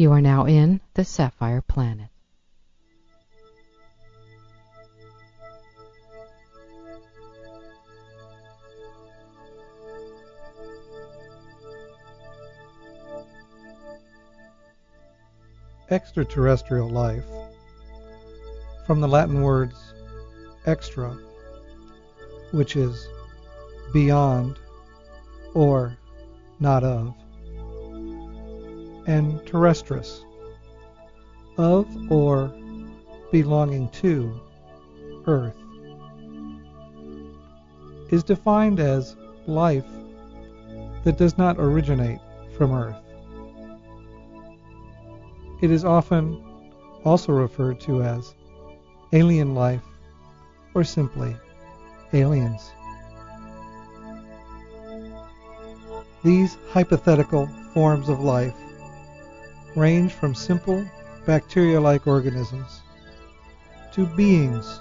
You are now in the Sapphire Planet. Extraterrestrial life, from the Latin words extra, which is beyond or not of, and terrestris, of or belonging to Earth, is defined as life that does not originate from Earth. It is often also referred to as alien life or simply aliens. These hypothetical forms of life range from simple bacteria like organisms to beings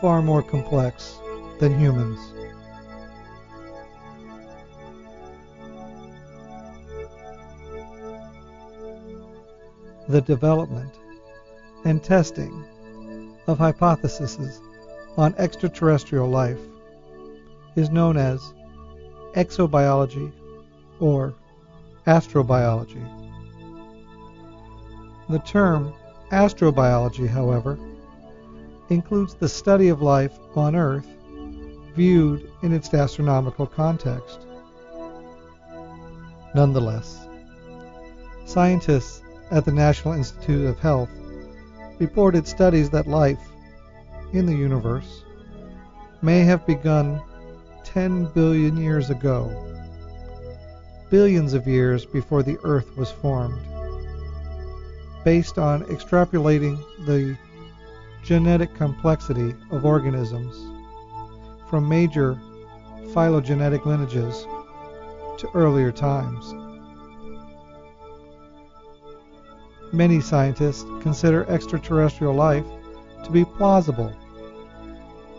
far more complex than humans. The development and testing of hypotheses on extraterrestrial life is known as exobiology or astrobiology. The term astrobiology, however, includes the study of life on Earth viewed in its astronomical context. Nonetheless, scientists at the National Institute of Health reported studies that life in the universe may have begun 10 billion years ago, billions of years before the Earth was formed based on extrapolating the genetic complexity of organisms from major phylogenetic lineages to earlier times. Many scientists consider extraterrestrial life to be plausible,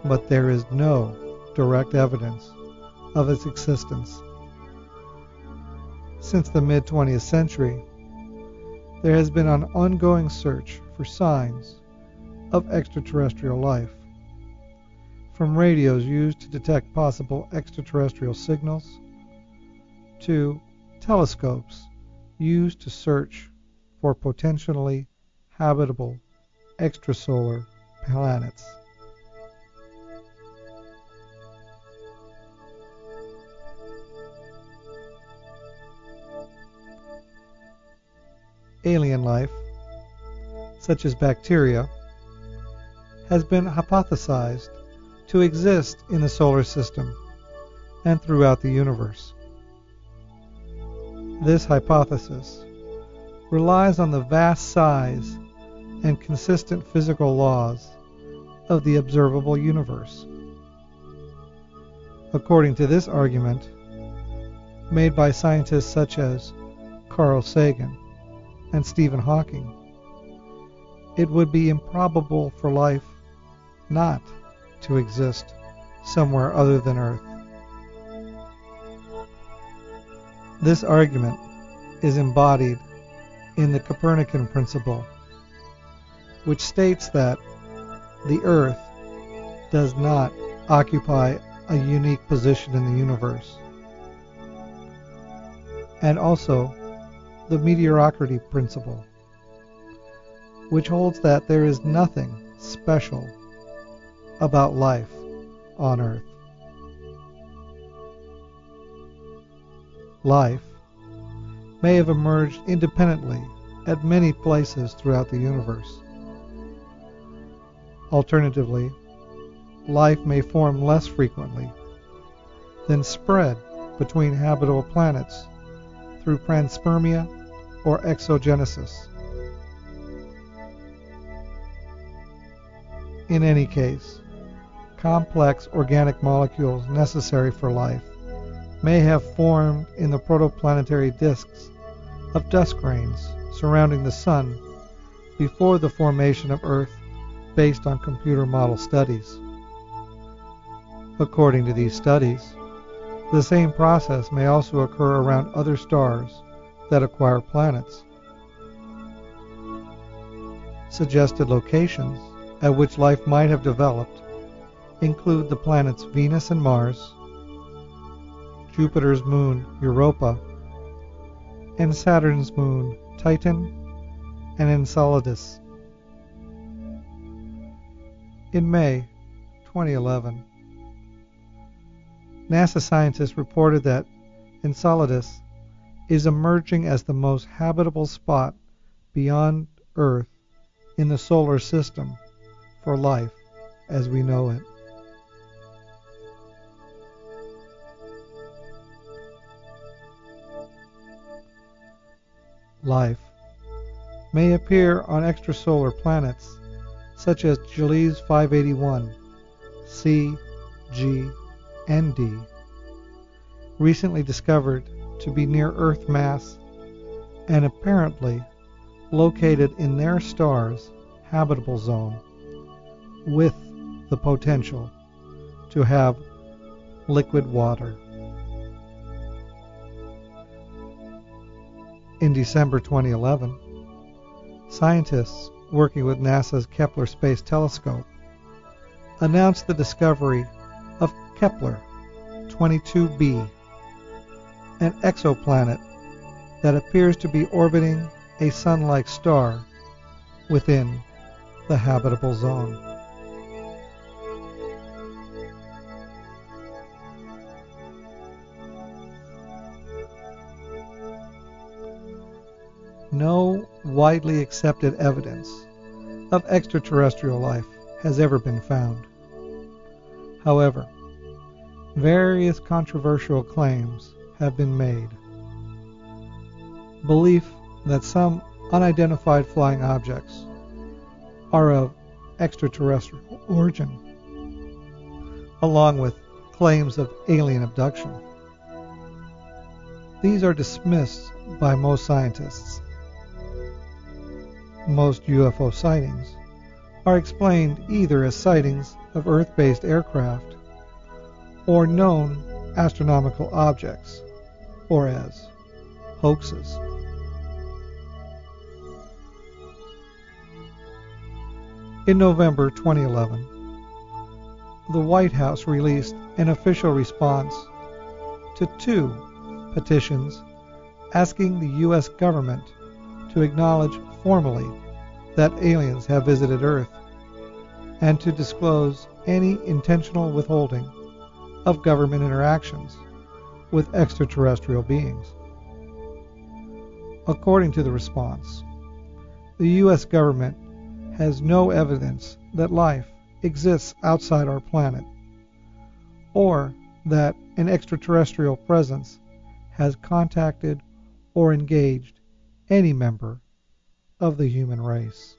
but there is no direct evidence of its existence. Since the mid 20th century, there has been an ongoing search for signs of extraterrestrial life. From radios used to detect possible extraterrestrial signals to telescopes used to search for potentially habitable extrasolar planets. Alien life, such as bacteria, has been hypothesized to exist in the solar system and throughout the universe. This hypothesis relies on the vast size and consistent physical laws of the observable universe. According to this argument, made by scientists such as Carl Sagan, and Stephen Hawking, it would be improbable for life not to exist somewhere other than Earth. This argument is embodied in the Copernican principle, which states that the Earth does not occupy a unique position in the universe, and also the mediocrity principle, which holds that there is nothing special about life on Earth. Life may have emerged independently at many places throughout the universe. Alternatively, life may form less frequently, then spread between habitable planets through panspermia or exogenesis. In any case, complex organic molecules necessary for life may have formed in the protoplanetary disks of dust grains surrounding the Sun before the formation of Earth based on computer model studies. According to these studies, the same process may also occur around other stars that acquire planets. Suggested locations at which life might have developed include the planets Venus and Mars, Jupiter's moon Europa, and Saturn's moon Titan and Enceladus. In May 2011, NASA scientists reported that Enceladus is emerging as the most habitable spot beyond Earth in the solar system for life as we know it. Life may appear on extrasolar planets such as Gliese 581, C, G, and D, recently discovered to be near Earth mass and apparently located in their star's habitable zone with the potential to have liquid water. In December 2011, scientists working with NASA's Kepler Space Telescope announced the discovery Kepler 22b, an exoplanet that appears to be orbiting a sun like star within the habitable zone. No widely accepted evidence of extraterrestrial life has ever been found. However, various controversial claims have been made. Belief that some unidentified flying objects are of extraterrestrial origin, along with claims of alien abduction. These are dismissed by most scientists. Most UFO sightings are explained either as sightings of Earth based aircraft or known astronomical objects, or as hoaxes. In November 2011, the White House released an official response to two petitions asking the U.S. government to acknowledge formally that aliens have visited Earth and to disclose any intentional withholding of government interactions with extraterrestrial beings. According to the response, the U.S. government has no evidence that life exists outside our planet or that an extraterrestrial presence has contacted or engaged any member of the human race.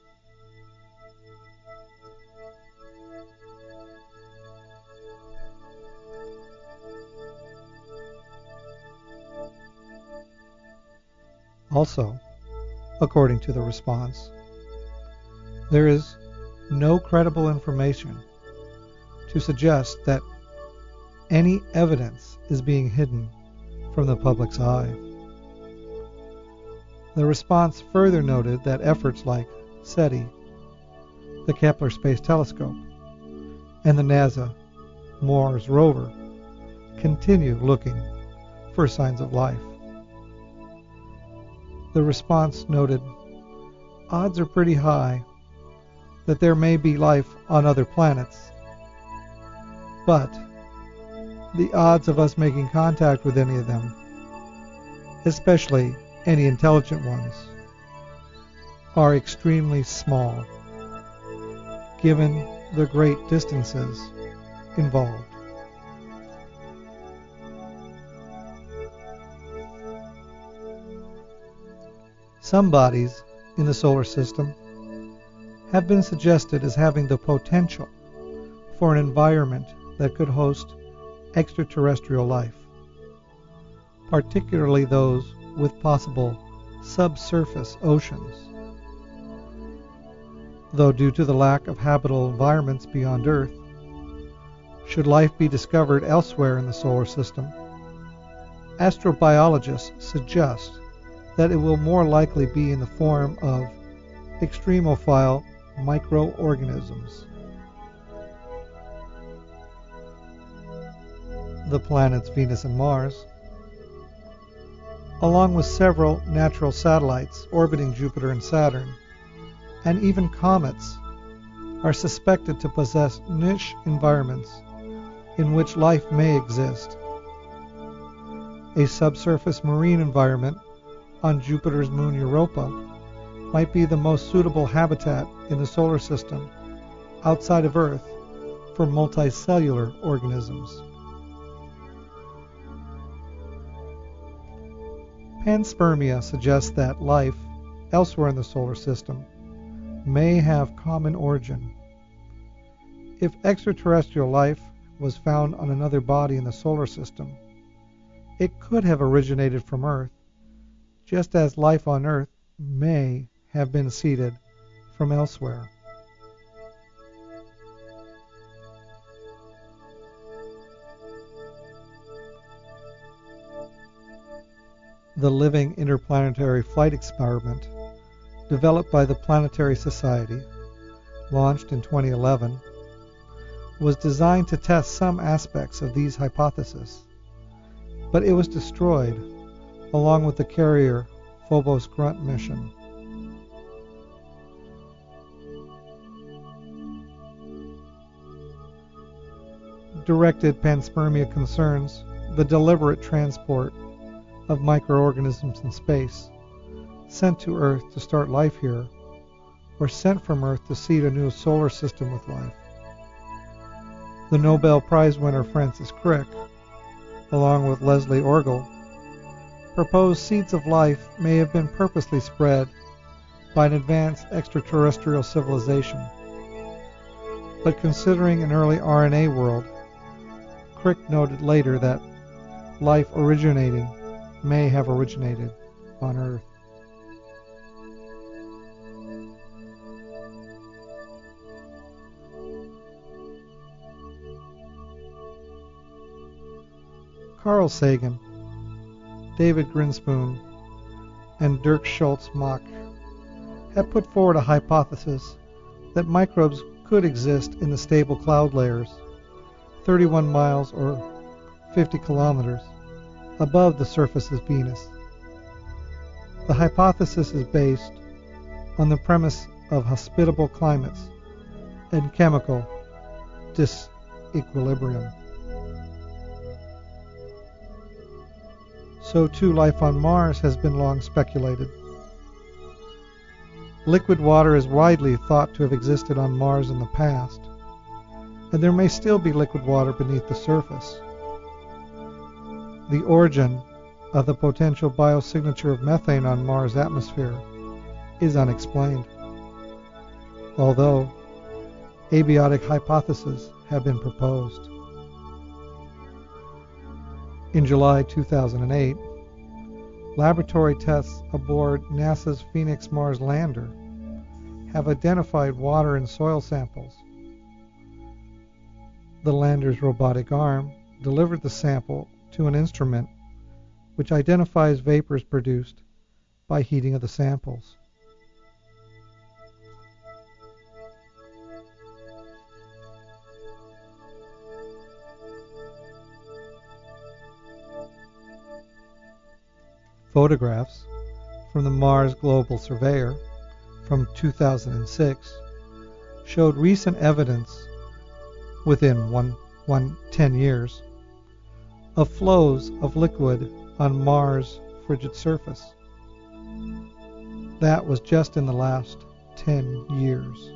Also, according to the response. There is no credible information to suggest that any evidence is being hidden from the public's eye. The response further noted that efforts like SETI, the Kepler Space Telescope, and the NASA Mars rover continue looking for signs of life. The response noted odds are pretty high that there may be life on other planets, but the odds of us making contact with any of them, especially any intelligent ones, are extremely small given the great distances involved. Some bodies in the solar system have been suggested as having the potential for an environment that could host extraterrestrial life, particularly those with possible subsurface oceans. Though due to the lack of habitable environments beyond Earth, should life be discovered elsewhere in the solar system, astrobiologists suggest that it will more likely be in the form of extremophile microorganisms. The planets Venus and Mars, along with several natural satellites orbiting Jupiter and Saturn, and even comets, are suspected to possess niche environments in which life may exist. A subsurface marine environment on Jupiter's moon Europa might be the most suitable habitat in the solar system outside of Earth for multicellular organisms. Panspermia suggests that life elsewhere in the solar system may have common origin. If extraterrestrial life was found on another body in the solar system, it could have originated from Earth just as life on Earth may have been seeded from elsewhere. The Living Interplanetary Flight Experiment, developed by the Planetary Society, launched in 2011, was designed to test some aspects of these hypotheses, but it was destroyed along with the carrier Phobos Grunt mission. Directed panspermia concerns the deliberate transport of microorganisms in space, sent to Earth to start life here, or sent from Earth to seed a new solar system with life. The Nobel Prize winner Francis Crick, along with Leslie Orgel, proposed seeds of life may have been purposely spread by an advanced extraterrestrial civilization. But considering an early RNA world, Crick noted later that life originating may have originated on Earth. Carl Sagan David Grinspoon, and Dirk Schulze-Makuch have put forward a hypothesis that microbes could exist in the stable cloud layers 31 miles or 50 kilometers above the surface of Venus. The hypothesis is based on the premise of hospitable climates and chemical disequilibrium. So too life on Mars has been long speculated. Liquid water is widely thought to have existed on Mars in the past, and there may still be liquid water beneath the surface. The origin of the potential biosignature of methane on Mars' atmosphere is unexplained, although abiotic hypotheses have been proposed. In July 2008, laboratory tests aboard NASA's Phoenix Mars lander have identified water in soil samples. The lander's robotic arm delivered the sample to an instrument which identifies vapors produced by heating of the samples. Photographs from the Mars Global Surveyor from 2006 showed recent evidence within one, one 10 years of flows of liquid on Mars' frigid surface. That was just in the last 10 years.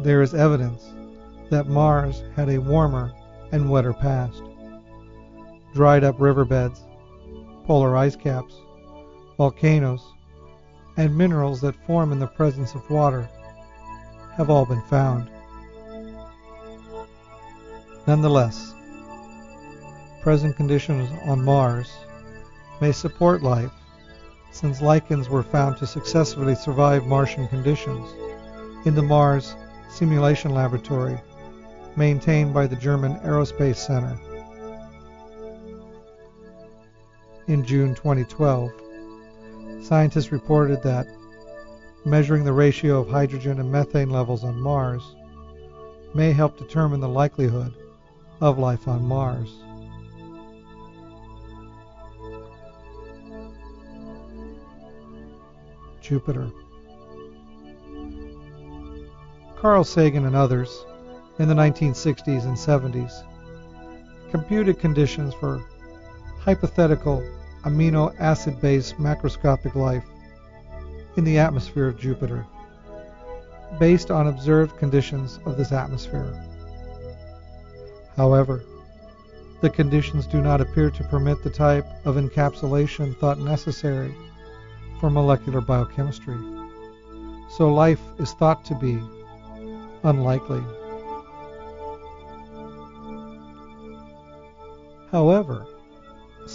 There is evidence that Mars had a warmer and wetter past. Dried up riverbeds, polar ice caps, volcanoes, and minerals that form in the presence of water have all been found. Nonetheless, present conditions on Mars may support life since lichens were found to successfully survive Martian conditions in the Mars Simulation Laboratory maintained by the German Aerospace Center. In June 2012, scientists reported that measuring the ratio of hydrogen and methane levels on Mars may help determine the likelihood of life on Mars. Jupiter. Carl Sagan and others in the 1960s and 70s computed conditions for hypothetical amino acid based macroscopic life in the atmosphere of Jupiter based on observed conditions of this atmosphere. However, the conditions do not appear to permit the type of encapsulation thought necessary for molecular biochemistry, so life is thought to be unlikely. However,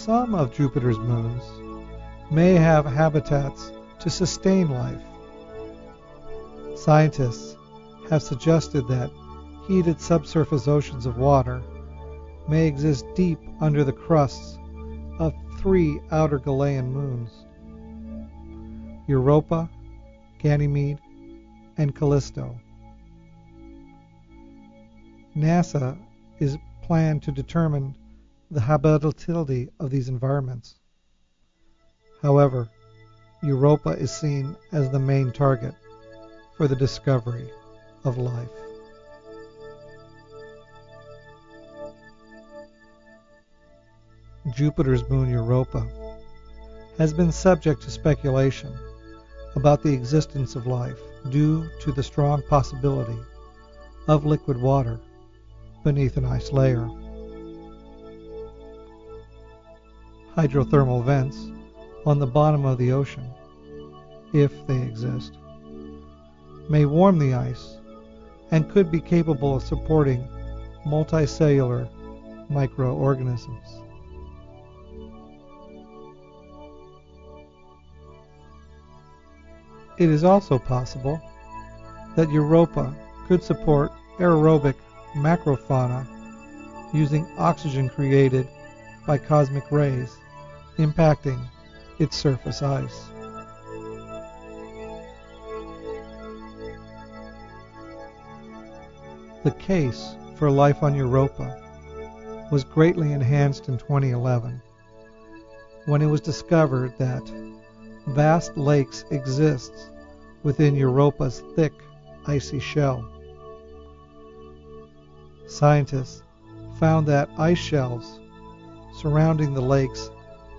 some of Jupiter's moons may have habitats to sustain life. Scientists have suggested that heated subsurface oceans of water may exist deep under the crusts of three outer Galilean moons Europa, Ganymede, and Callisto. NASA is planned to determine the habitability of these environments. However, Europa is seen as the main target for the discovery of life. Jupiter's moon Europa has been subject to speculation about the existence of life due to the strong possibility of liquid water beneath an ice layer. Hydrothermal vents on the bottom of the ocean, if they exist, may warm the ice and could be capable of supporting multicellular microorganisms. It is also possible that Europa could support aerobic macrofauna using oxygen created by cosmic rays impacting its surface ice. The case for life on Europa was greatly enhanced in 2011 when it was discovered that vast lakes exist within Europa's thick, icy shell. Scientists found that ice shelves surrounding the lakes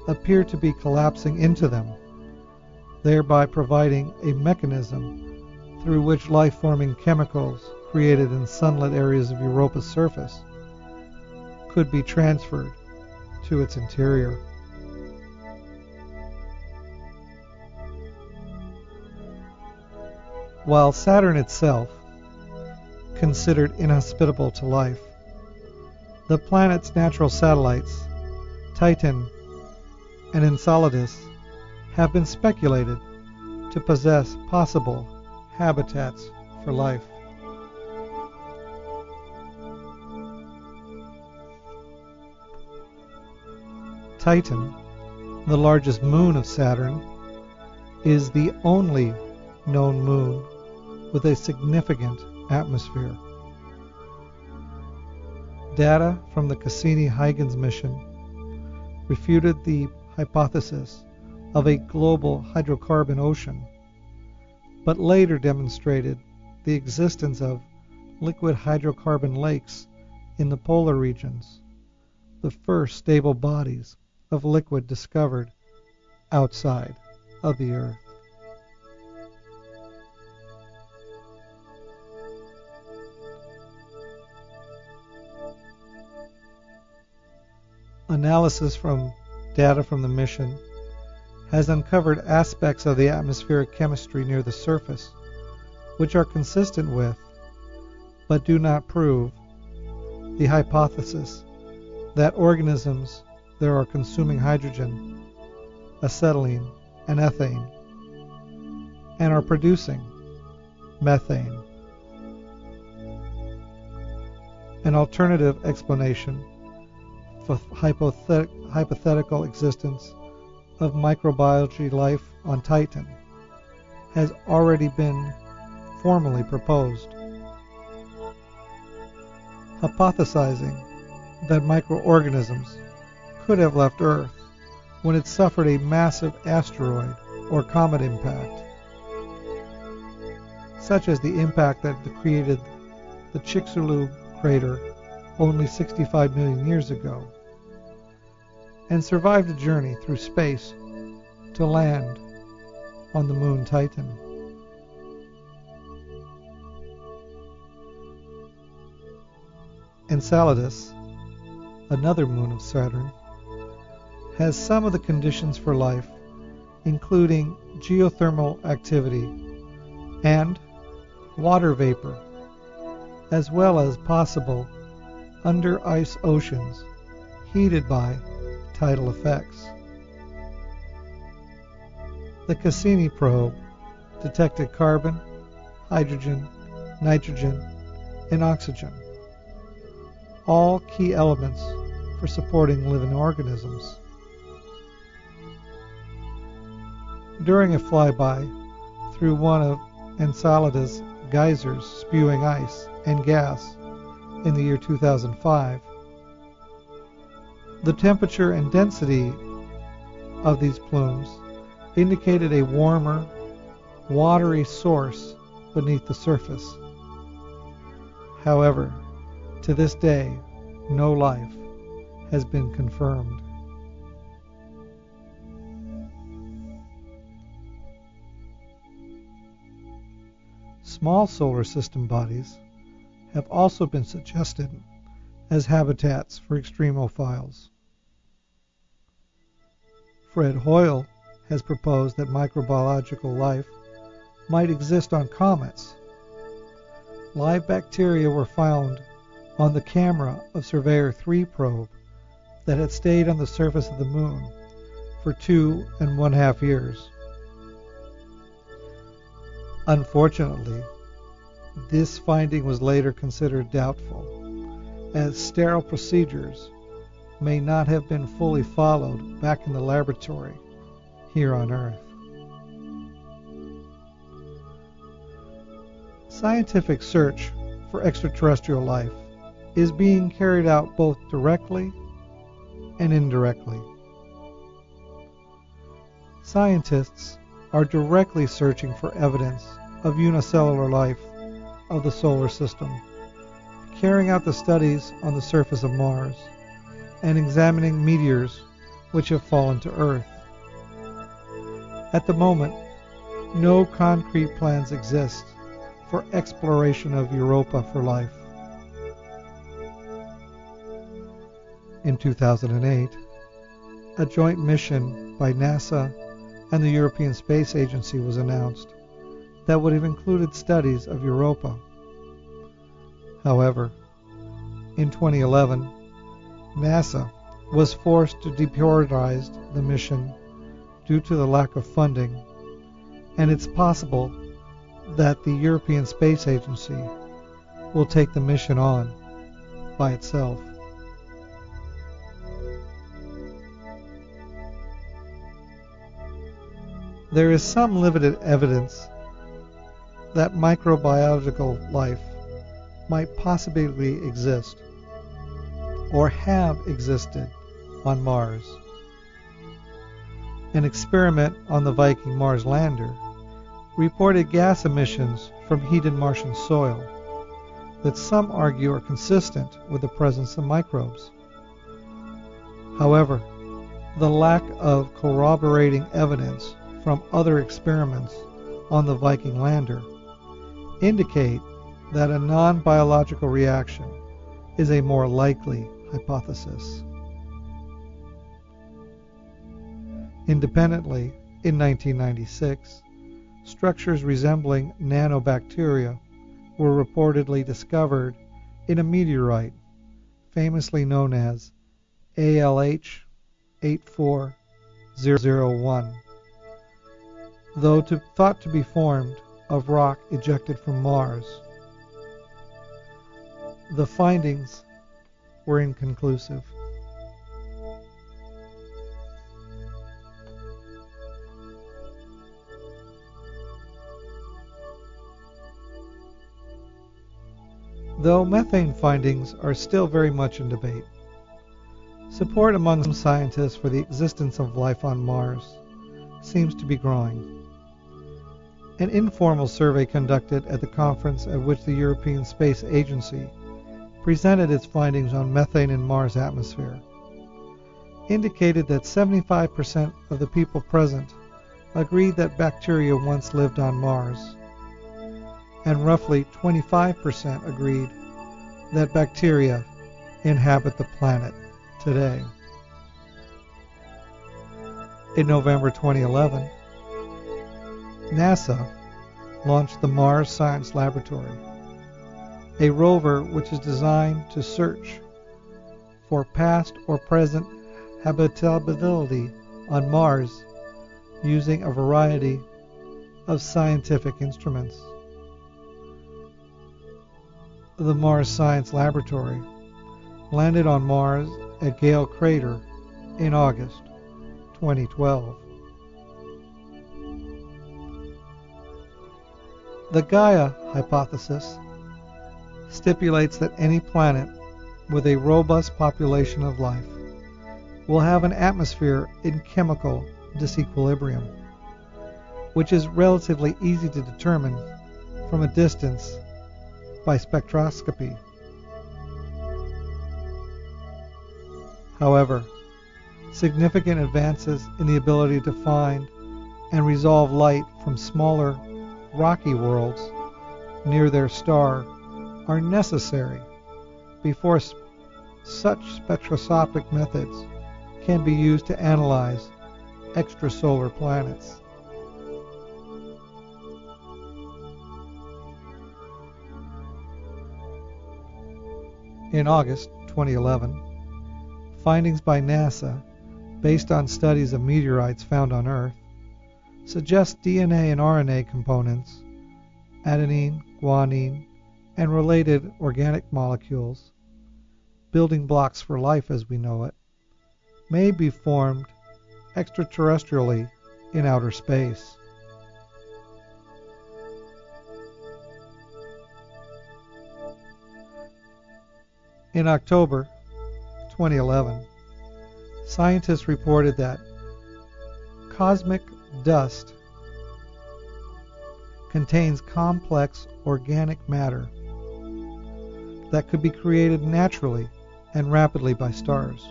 appear to be collapsing into them, thereby providing a mechanism through which life forming chemicals created in sunlit areas of Europa's surface could be transferred to its interior. While Saturn itself, considered inhospitable to life, the planet's natural satellites, Titan and Enceladus have been speculated to possess possible habitats for life. Titan, the largest moon of Saturn, is the only known moon with a significant atmosphere. Data from the Cassini-Huygens mission refuted the hypothesis of a global hydrocarbon ocean, but later demonstrated the existence of liquid hydrocarbon lakes in the polar regions, the first stable bodies of liquid discovered outside of the Earth. Analysis from data from the mission has uncovered aspects of the atmospheric chemistry near the surface which are consistent with, but do not prove, the hypothesis that organisms there are consuming hydrogen, acetylene, and ethane, and are producing methane. An alternative explanation for hypothetical existence of microbiology life on Titan has already been formally proposed. Hypothesizing that microorganisms could have left Earth when it suffered a massive asteroid or comet impact, such as the impact that created the Chicxulub crater only 65 million years ago, and survived a journey through space to land on the moon Titan. Enceladus, another moon of Saturn, has some of the conditions for life, including geothermal activity and water vapor, as well as possible under ice oceans heated by tidal effects. The Cassini probe detected carbon, hydrogen, nitrogen, and oxygen, all key elements for supporting living organisms. During a flyby through one of Enceladus' geysers spewing ice and gas in the year 2005, the temperature and density of these plumes indicated a warmer, watery source beneath the surface. However, to this day, no life has been confirmed. Small solar system bodies have also been suggested as habitats for extremophiles. Fred Hoyle has proposed that microbiological life might exist on comets. Live bacteria were found on the camera of Surveyor 3 probe that had stayed on the surface of the moon for two and one half years. Unfortunately, this finding was later considered doubtful, as sterile procedures may not have been fully followed back in the laboratory here on Earth. Scientific search for extraterrestrial life is being carried out both directly and indirectly. Scientists are directly searching for evidence of unicellular life of the solar system, carrying out the studies on the surface of Mars, and examining meteors which have fallen to Earth. At the moment, no concrete plans exist for exploration of Europa for life. In 2008, a joint mission by NASA and the European Space Agency was announced that would have included studies of Europa. However, in 2011, NASA was forced to deprioritize the mission due to the lack of funding, and it's possible that the European Space Agency will take the mission on by itself. There is some limited evidence that microbiological life might possibly exist or have existed on Mars. An experiment on the Viking Mars lander reported gas emissions from heated Martian soil that some argue are consistent with the presence of microbes. However, the lack of corroborating evidence from other experiments on the Viking lander indicate that a non-biological reaction is a more likely hypothesis. Independently, in 1996, structures resembling nanobacteria were reportedly discovered in a meteorite famously known as ALH 84001, though to, thought to be formed of rock ejected from Mars. The findings were inconclusive. Though methane findings are still very much in debate, support among some scientists for the existence of life on Mars seems to be growing. An informal survey conducted at the conference at which the European Space Agency presented its findings on methane in Mars' atmosphere indicated that 75% of the people present agreed that bacteria once lived on Mars, and roughly 25% agreed that bacteria inhabit the planet today. In November 2011, NASA launched the Mars Science Laboratory, a rover which is designed to search for past or present habitability on Mars using a variety of scientific instruments. The Mars Science Laboratory landed on Mars at Gale Crater in August 2012. The Gaia hypothesis stipulates that any planet with a robust population of life will have an atmosphere in chemical disequilibrium, which is relatively easy to determine from a distance by spectroscopy. However, significant advances in the ability to find and resolve light from smaller rocky worlds near their star are necessary before such spectroscopic methods can be used to analyze extrasolar planets. In August 2011, findings by NASA, based on studies of meteorites found on Earth, suggest DNA and RNA components, adenine, guanine, and related organic molecules, building blocks for life as we know it, may be formed extraterrestrially in outer space. In October 2011, scientists reported that cosmic dust contains complex organic matter that could be created naturally and rapidly by stars.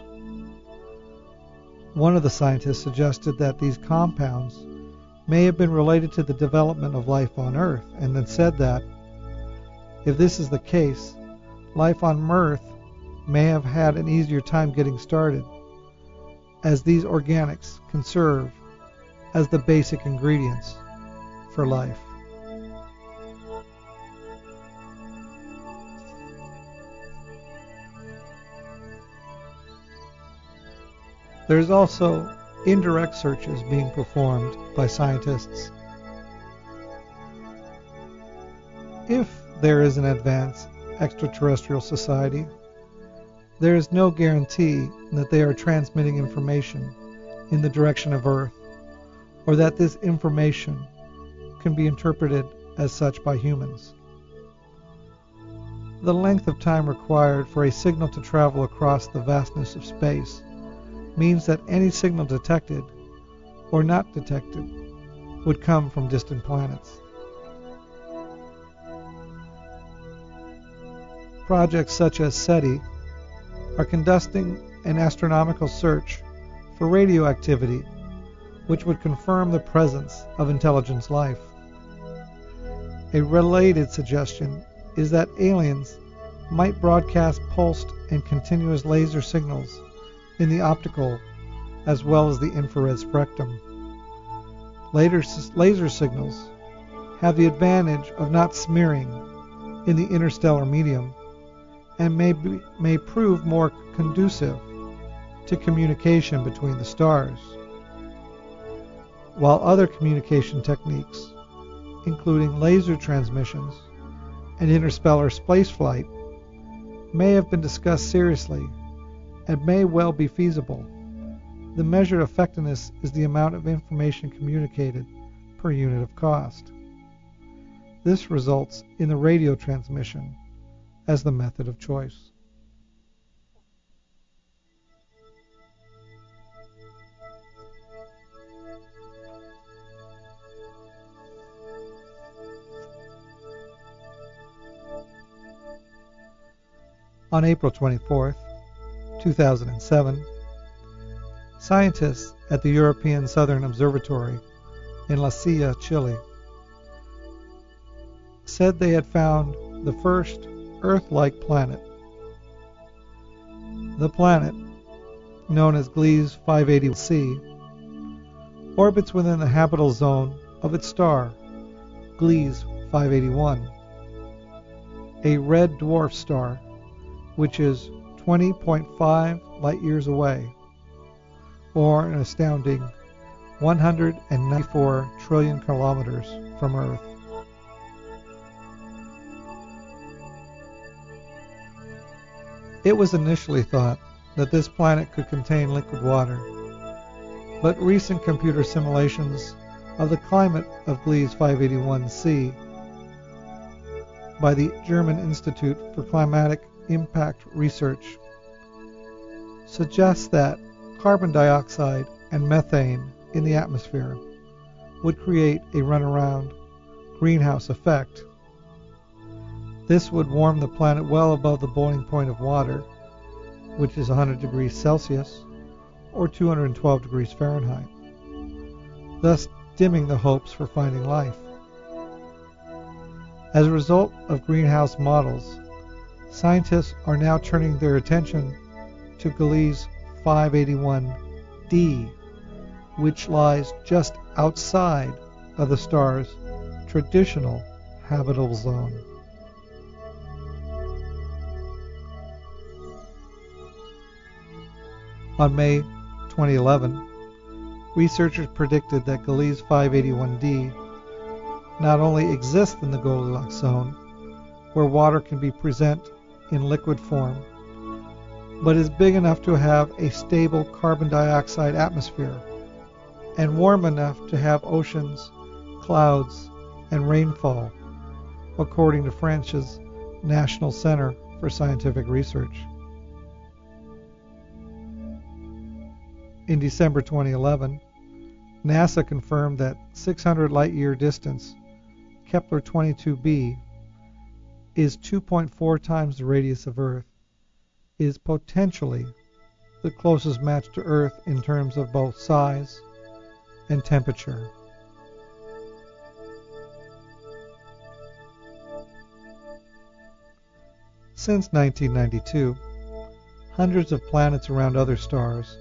One of the scientists suggested that these compounds may have been related to the development of life on Earth, and then said that if this is the case, life on Earth may have had an easier time getting started, as these organics can serve as the basic ingredients for life. There's also indirect searches being performed by scientists. If there is an advanced extraterrestrial society, there is no guarantee that they are transmitting information in the direction of Earth, or that this information can be interpreted as such by humans. The length of time required for a signal to travel across the vastness of space means that any signal detected or not detected would come from distant planets. Projects such as SETI are conducting an astronomical search for radioactivity which would confirm the presence of intelligent life. A related suggestion is that aliens might broadcast pulsed and continuous laser signals in the optical as well as the infrared spectrum. Later, laser signals have the advantage of not smearing in the interstellar medium and may, be, may prove more conducive to communication between the stars. While other communication techniques, including laser transmissions and interstellar spaceflight, may have been discussed seriously and may well be feasible. The measured effectiveness is the amount of information communicated per unit of cost. This results in the radio transmission as the method of choice. On April 24th, 2007, scientists at the European Southern Observatory in La Silla, Chile, said they had found the first Earth-like planet. The planet, known as Gliese 581c, orbits within the habitable zone of its star, Gliese 581, a red dwarf star which is 20.5 light years away, or an astounding 194 trillion kilometers from Earth. It was initially thought that this planet could contain liquid water, but recent computer simulations of the climate of Gliese 581c by the German Institute for Climatic Impact Research suggests that carbon dioxide and methane in the atmosphere would create a runaway greenhouse effect this would warm the planet well above the boiling point of water, which is 100 degrees Celsius or 212 degrees Fahrenheit, thus dimming the hopes for finding life. As a result of greenhouse models, scientists are now turning their attention to Gliese 581d, which lies just outside of the star's traditional habitable zone. On May 2011, researchers predicted that Gliese 581d not only exists in the Goldilocks zone, where water can be present in liquid form, but is big enough to have a stable carbon dioxide atmosphere and warm enough to have oceans, clouds, and rainfall, according to France's National Center for Scientific Research. In December 2011, NASA confirmed that 600 light year distance Kepler 22b is 2.4 times the radius of Earth, is potentially the closest match to Earth in terms of both size and temperature. Since 1992, hundreds of planets around other stars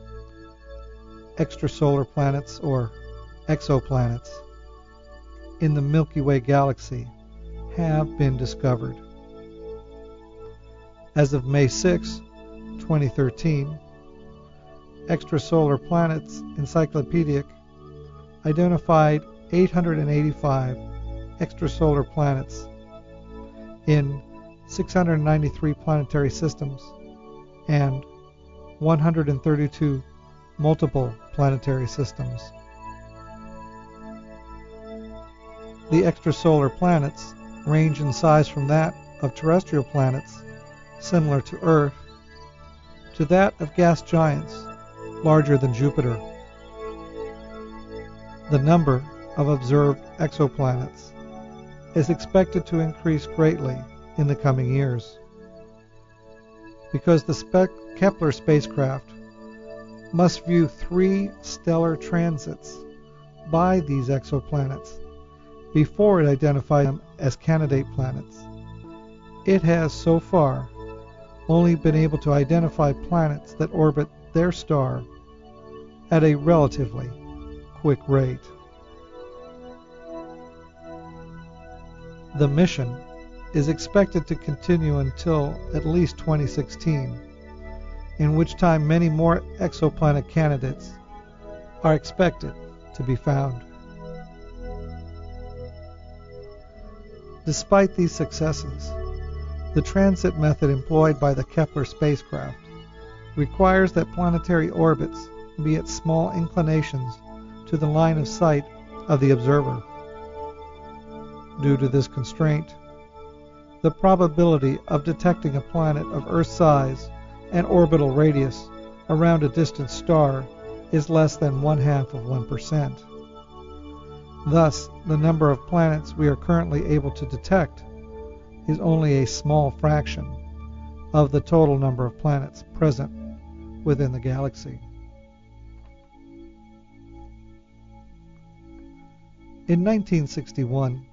extrasolar planets or exoplanets in the Milky Way galaxy have been discovered. As of May 6, 2013, Extrasolar Planets Encyclopaedia identified 885 extrasolar planets in 693 planetary systems and 132 multiple planetary systems. The extrasolar planets range in size from that of terrestrial planets, similar to Earth, to that of gas giants, larger than Jupiter. The number of observed exoplanets is expected to increase greatly in the coming years. Because the Spe- Kepler spacecraft must view three stellar transits by these exoplanets before it identifies them as candidate planets. It has so far only been able to identify planets that orbit their star at a relatively quick rate. The mission is expected to continue until at least 2016, in which time many more exoplanet candidates are expected to be found. Despite these successes, the transit method employed by the Kepler spacecraft requires that planetary orbits be at small inclinations to the line of sight of the observer. Due to this constraint, the probability of detecting a planet of Earth size and orbital radius around a distant star is less than one half of 1%. Thus, the number of planets we are currently able to detect is only a small fraction of the total number of planets present within the galaxy. In 1961,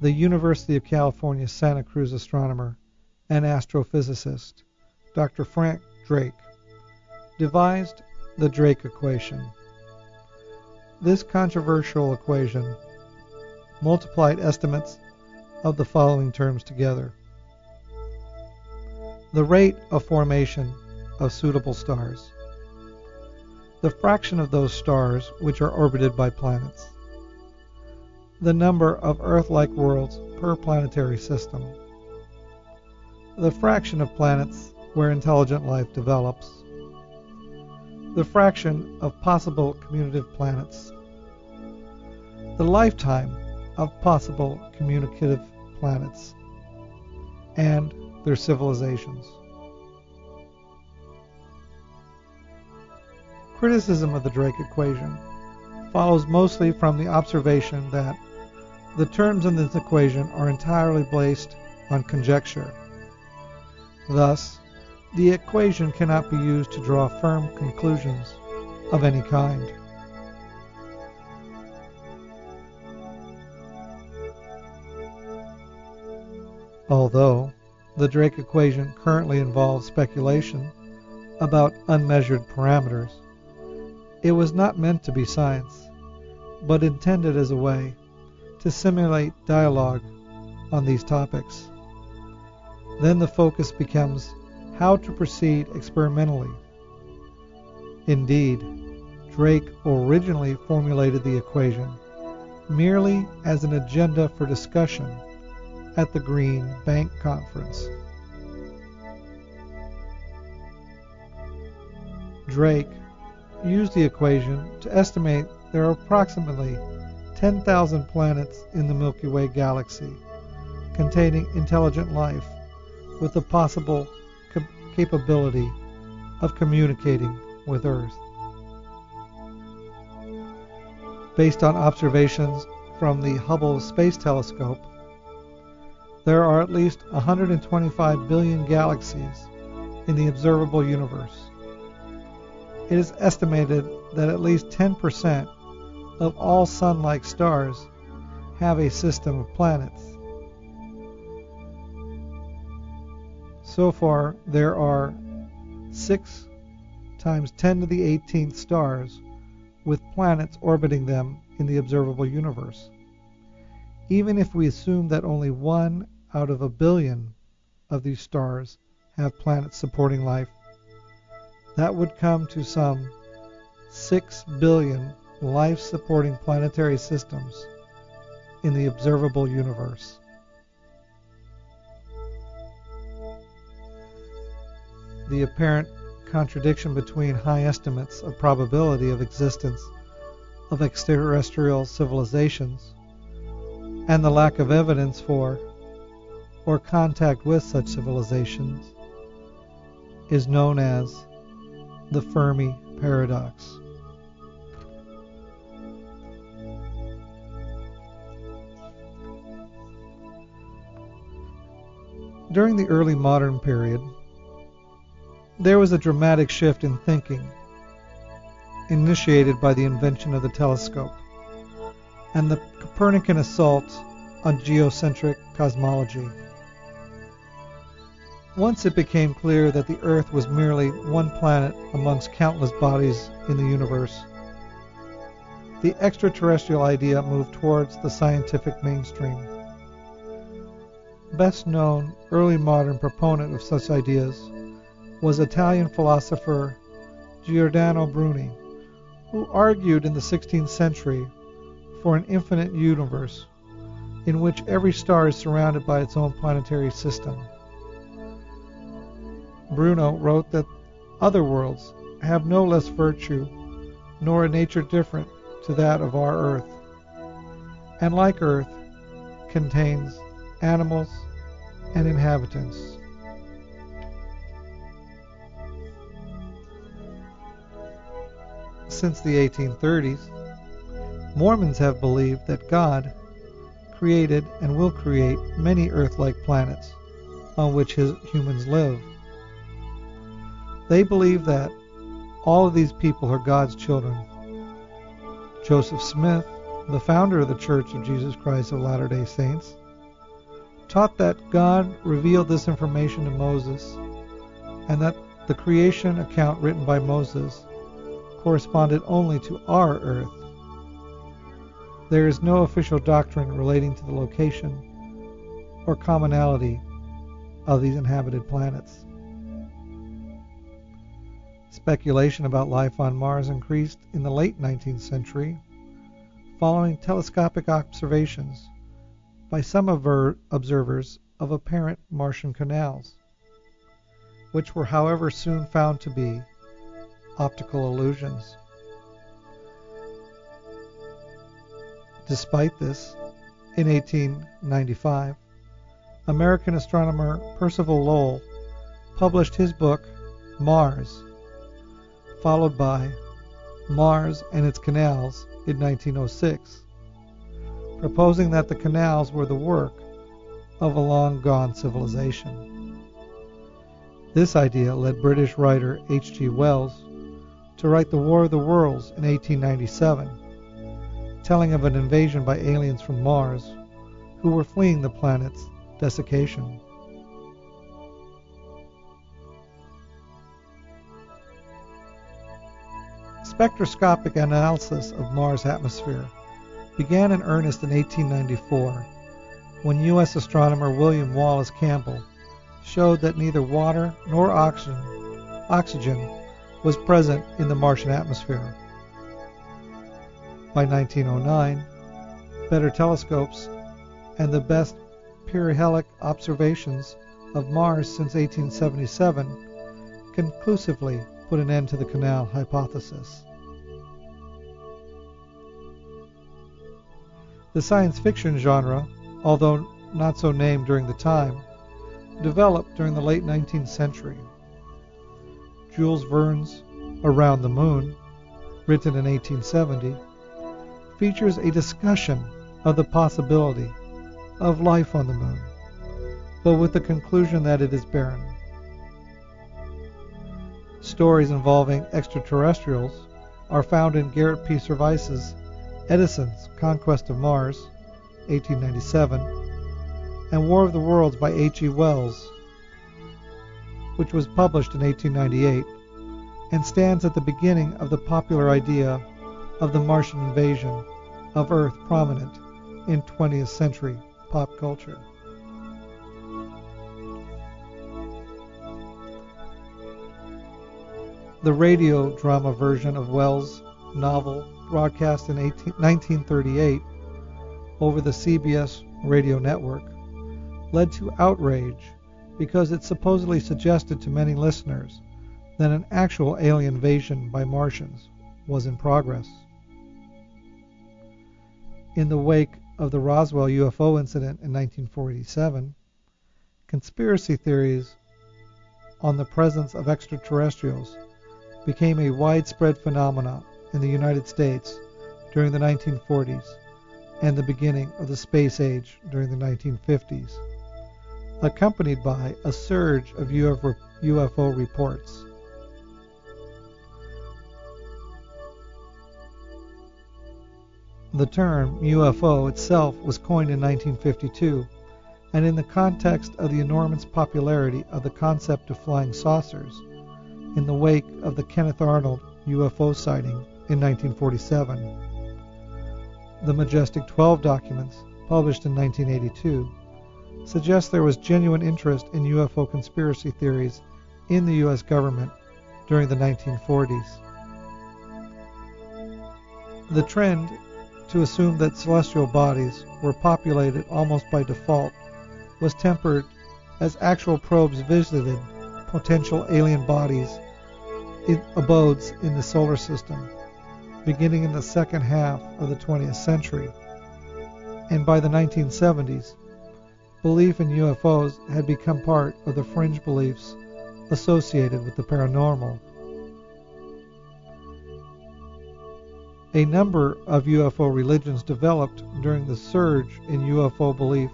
the University of California Santa Cruz astronomer and astrophysicist Dr. Frank Drake devised the Drake equation this controversial equation multiplied estimates of the following terms together. The rate of formation of suitable stars. The fraction of those stars which are orbited by planets. The number of Earth-like worlds per planetary system. The fraction of planets where intelligent life develops the fraction of possible communicative planets, the lifetime of possible communicative planets, and their civilizations. Criticism of the Drake equation follows mostly from the observation that the terms in this equation are entirely based on conjecture. Thus, the equation cannot be used to draw firm conclusions of any kind. Although the Drake equation currently involves speculation about unmeasured parameters, it was not meant to be science, but intended as a way to simulate dialogue on these topics. Then the focus becomes how to proceed experimentally. Indeed, Drake originally formulated the equation merely as an agenda for discussion at the Green Bank Conference. Drake used the equation to estimate there are approximately 10,000 planets in the Milky Way galaxy containing intelligent life with the possible capability of communicating with Earth. Based on observations from the Hubble Space Telescope, there are at least 125 billion galaxies in the observable universe. It is estimated that at least 10% of all Sun-like stars have a system of planets. So far, there are 6 times 10 to the 18th stars with planets orbiting them in the observable universe. Even if we assume that only one out of a billion of these stars have planets supporting life, that would come to some 6 billion life supporting planetary systems in the observable universe. The apparent contradiction between high estimates of probability of existence of extraterrestrial civilizations and the lack of evidence for or contact with such civilizations is known as the Fermi paradox. During the early modern period, there was a dramatic shift in thinking initiated by the invention of the telescope and the Copernican assault on geocentric cosmology. Once it became clear that the Earth was merely one planet amongst countless bodies in the universe, the extraterrestrial idea moved towards the scientific mainstream. Best known early modern proponent of such ideas was Italian philosopher Giordano Bruno, who argued in the 16th century for an infinite universe in which every star is surrounded by its own planetary system. Bruno wrote that other worlds have no less virtue nor a nature different to that of our earth, and like earth, contains animals and inhabitants. Since the 1830s, Mormons have believed that God created and will create many Earth like planets on which his humans live. They believe that all of these people are God's children. Joseph Smith, the founder of the Church of Jesus Christ of Latter day Saints, taught that God revealed this information to Moses and that the creation account written by Moses corresponded only to our Earth. There is no official doctrine relating to the location or commonality of these inhabited planets. Speculation about life on Mars increased in the late 19th century following telescopic observations by some observers of apparent Martian canals, which were however soon found to be optical illusions. Despite this, in 1895, American astronomer Percival Lowell published his book Mars, followed by Mars and its Canals in 1906, proposing that the canals were the work of a long gone civilization. This idea led British writer H.G. Wells to write The War of the Worlds in 1897, telling of an invasion by aliens from Mars who were fleeing the planet's desiccation. Spectroscopic analysis of Mars' atmosphere began in earnest in 1894 when U.S. astronomer William Wallace Campbell showed that neither water nor oxygen, oxygen was present in the Martian atmosphere. By 1909, better telescopes and the best perihelic observations of Mars since 1877 conclusively put an end to the canal hypothesis. The science fiction genre, although not so named during the time, developed during the late 19th century. Jules Verne's Around the Moon, written in 1870, features a discussion of the possibility of life on the moon, but with the conclusion that it is barren. Stories involving extraterrestrials are found in Garrett P. Serviss's Edison's Conquest of Mars, 1897, and War of the Worlds by H. E. Wells, which was published in 1898 and stands at the beginning of the popular idea of the Martian invasion of Earth prominent in 20th century pop culture. The radio drama version of Wells' novel, broadcast in 18, 1938 over the CBS radio network, led to outrage because it supposedly suggested to many listeners that an actual alien invasion by Martians was in progress. In the wake of the Roswell UFO incident in 1947, conspiracy theories on the presence of extraterrestrials became a widespread phenomenon in the United States during the 1940s and the beginning of the space age during the 1950s, accompanied by a surge of UFO reports. The term UFO itself was coined in 1952, and in the context of the enormous popularity of the concept of flying saucers, in the wake of the Kenneth Arnold UFO sighting in 1947. The Majestic 12 documents, published in 1982, suggest there was genuine interest in UFO conspiracy theories in the U.S. government during the 1940s. The trend to assume that celestial bodies were populated almost by default was tempered as actual probes visited potential alien bodies in abodes in the solar system, beginning in the second half of the 20th century. And by the 1970s, belief in UFOs had become part of the fringe beliefs associated with the paranormal. A number of UFO religions developed during the surge in UFO belief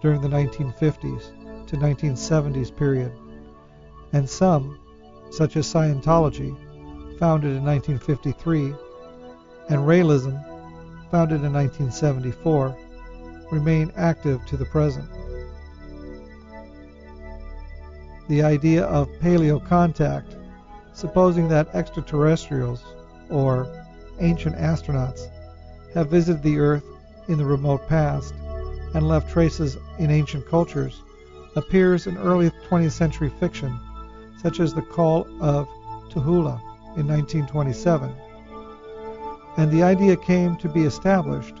during the 1950s to 1970s period and some, such as Scientology, founded in 1953, and Raëlism, founded in 1974, remain active to the present. The idea of paleo contact, supposing that extraterrestrials, or ancient astronauts, have visited the Earth in the remote past and left traces in ancient cultures, appears in early 20th century fiction such as the Call of Cthulhu in 1927, and the idea came to be established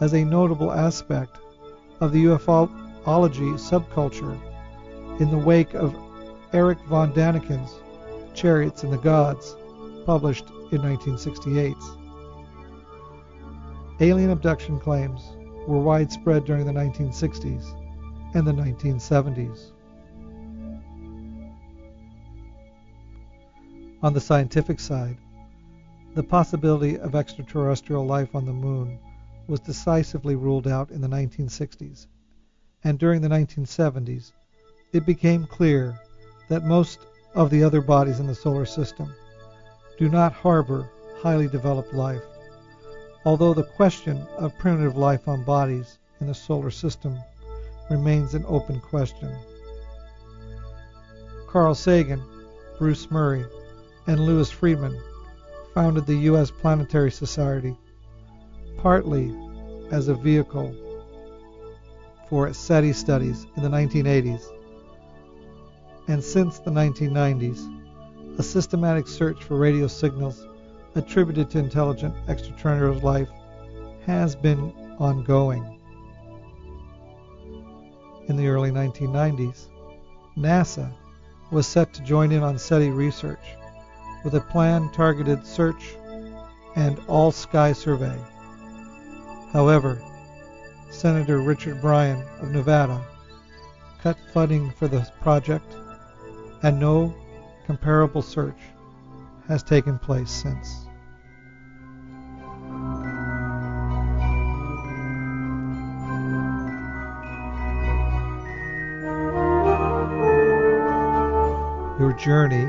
as a notable aspect of the ufology subculture in the wake of Eric von Daniken's Chariots and the Gods, published in 1968. Alien abduction claims were widespread during the 1960s and the 1970s. On the scientific side, the possibility of extraterrestrial life on the moon was decisively ruled out in the 1960s, and during the 1970s it became clear that most of the other bodies in the solar system do not harbor highly developed life, although the question of primitive life on bodies in the solar system remains an open question. Carl Sagan, Bruce Murray, and Louis Friedman founded the U.S. Planetary Society, partly as a vehicle for SETI studies in the 1980s, and since the 1990s, a systematic search for radio signals attributed to intelligent extraterrestrial life has been ongoing. In the early 1990s, NASA was set to join in on SETI research with a planned targeted search and all sky survey. However, Senator Richard Bryan of Nevada cut funding for the project, and no comparable search has taken place since. Your journey